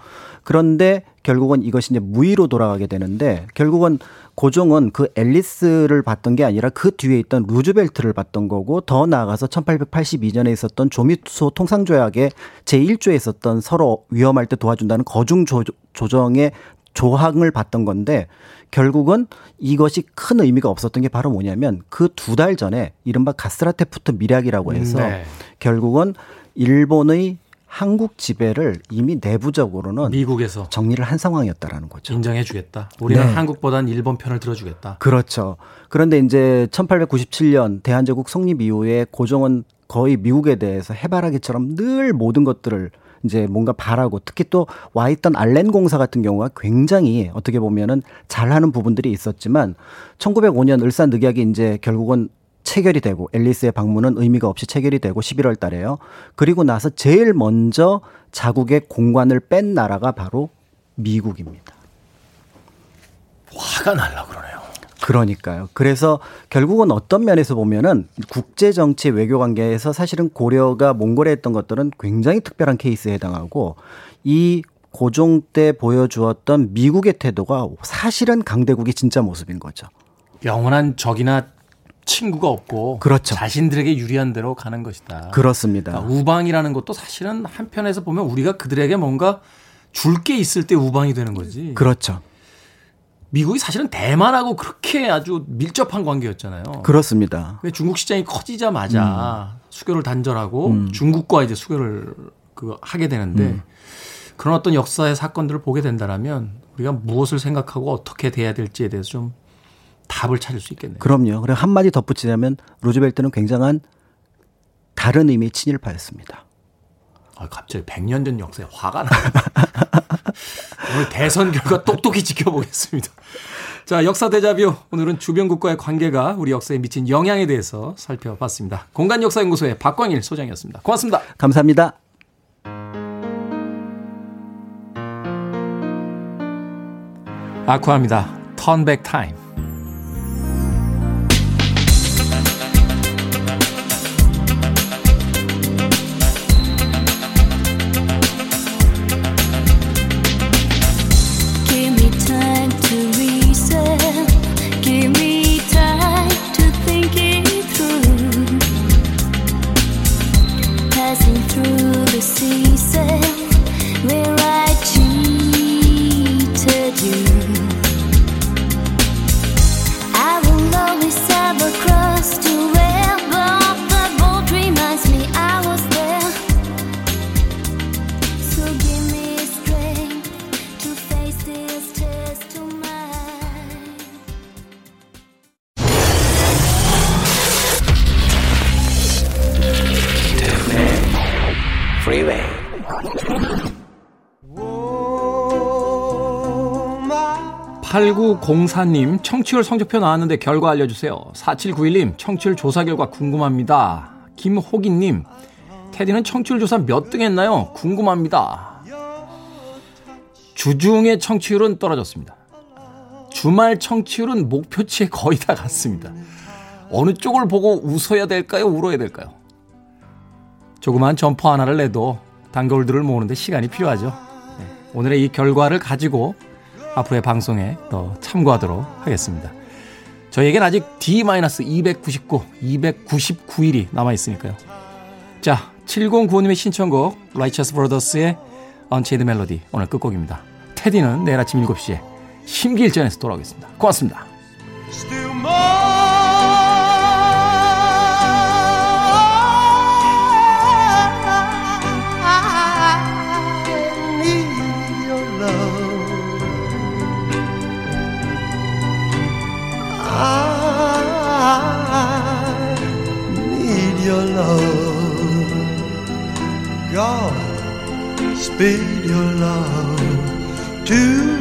그런데 결국은 이것이 이제 무의로 돌아가게 되는데 결국은 고종은 그 앨리스를 봤던 게 아니라 그 뒤에 있던 루즈벨트를 봤던 거고 더 나아가서 1882년에 있었던 조미수 통상조약의 제1조에 있었던 서로 위험할 때 도와준다는 거중 조, 조정의 조항을 봤던 건데 결국은 이것이 큰 의미가 없었던 게 바로 뭐냐면 그 두 달 전에 이른바 가스라테푸트 미략이라고 해서 네. 결국은 일본의 한국 지배를 이미 내부적으로는 미국에서 정리를 한 상황이었다라는 거죠. 인정해 주겠다. 우리는 네. 한국보단 일본 편을 들어 주겠다. 그렇죠. 그런데 이제 1897년 대한제국 성립 이후에 고종은 거의 미국에 대해서 해바라기처럼 늘 모든 것들을 이제 뭔가 바라고 특히 또 와 있던 알렌 공사 같은 경우가 굉장히 어떻게 보면은 잘하는 부분들이 있었지만 1905년 을산 늑약이 이제 결국은 체결이 되고 앨리스의 방문은 의미가 없이 체결이 되고 11월 달에요. 그리고 나서 제일 먼저 자국의 공관을 뺀 나라가 바로 미국입니다. 화가 날라 그러네요. 그러니까요. 그래서 결국은 어떤 면에서 보면은 국제 정치 외교 관계에서 사실은 고려가 몽골에 했던 것들은 굉장히 특별한 케이스에 해당하고 이 고종 때 보여주었던 미국의 태도가 사실은 강대국의 진짜 모습인 거죠. 영원한 적이나 친구가 없고 그렇죠. 자신들에게 유리한 대로 가는 것이다. 그렇습니다. 그러니까 우방이라는 것도 사실은 한편에서 보면 우리가 그들에게 뭔가 줄 게 있을 때 우방이 되는 거지. 그렇죠. 미국이 사실은 대만하고 그렇게 아주 밀접한 관계였잖아요. 그렇습니다. 중국 시장이 커지자마자 수교를 단절하고 음. 중국과 이제 수교를 그 하게 되는데 음. 그런 어떤 역사의 사건들을 보게 된다라면 우리가 무엇을 생각하고 어떻게 돼야 될지에 대해서 좀 답을 찾을 수 있겠네요. 그럼요. 그리고 한마디 덧붙이자면 루즈벨트는 굉장한 다른 의미의 친일파였습니다. 아, 갑자기 100년 전 역사에 화가 나. 오늘 대선 결과 똑똑히 지켜보겠습니다. 자, 역사 대자뷰. 오늘은 주변국과의 관계가 우리 역사에 미친 영향에 대해서 살펴봤습니다. 공간 역사 연구소의 박광일 소장이었습니다. 고맙습니다. 감사합니다. 아쿠아입니다. 턴백 타임. 8904님, 청취율 성적표 나왔는데 결과 알려주세요. 4791님, 청취율 조사 결과 궁금합니다. 김호기님, 테디는 청취율 조사 몇 등 했나요? 궁금합니다. 주중의 청취율은 떨어졌습니다. 주말 청취율은 목표치에 거의 다 갔습니다. 어느 쪽을 보고 웃어야 될까요? 울어야 될까요? 조그만 점퍼 하나를 내도 단골들을 모으는데 시간이 필요하죠. 네, 오늘의 이 결과를 가지고 앞으로의 방송에 더 참고하도록 하겠습니다. 저희에겐 아직 D-299, 299일이 남아있으니까요. 자, 7095님의 신청곡, Righteous Brothers의 Unchained Melody, 오늘 끝곡입니다. 테디는 내일 아침 7시에 심기일전해서 돌아오겠습니다. 고맙습니다. Love. God, speed your love to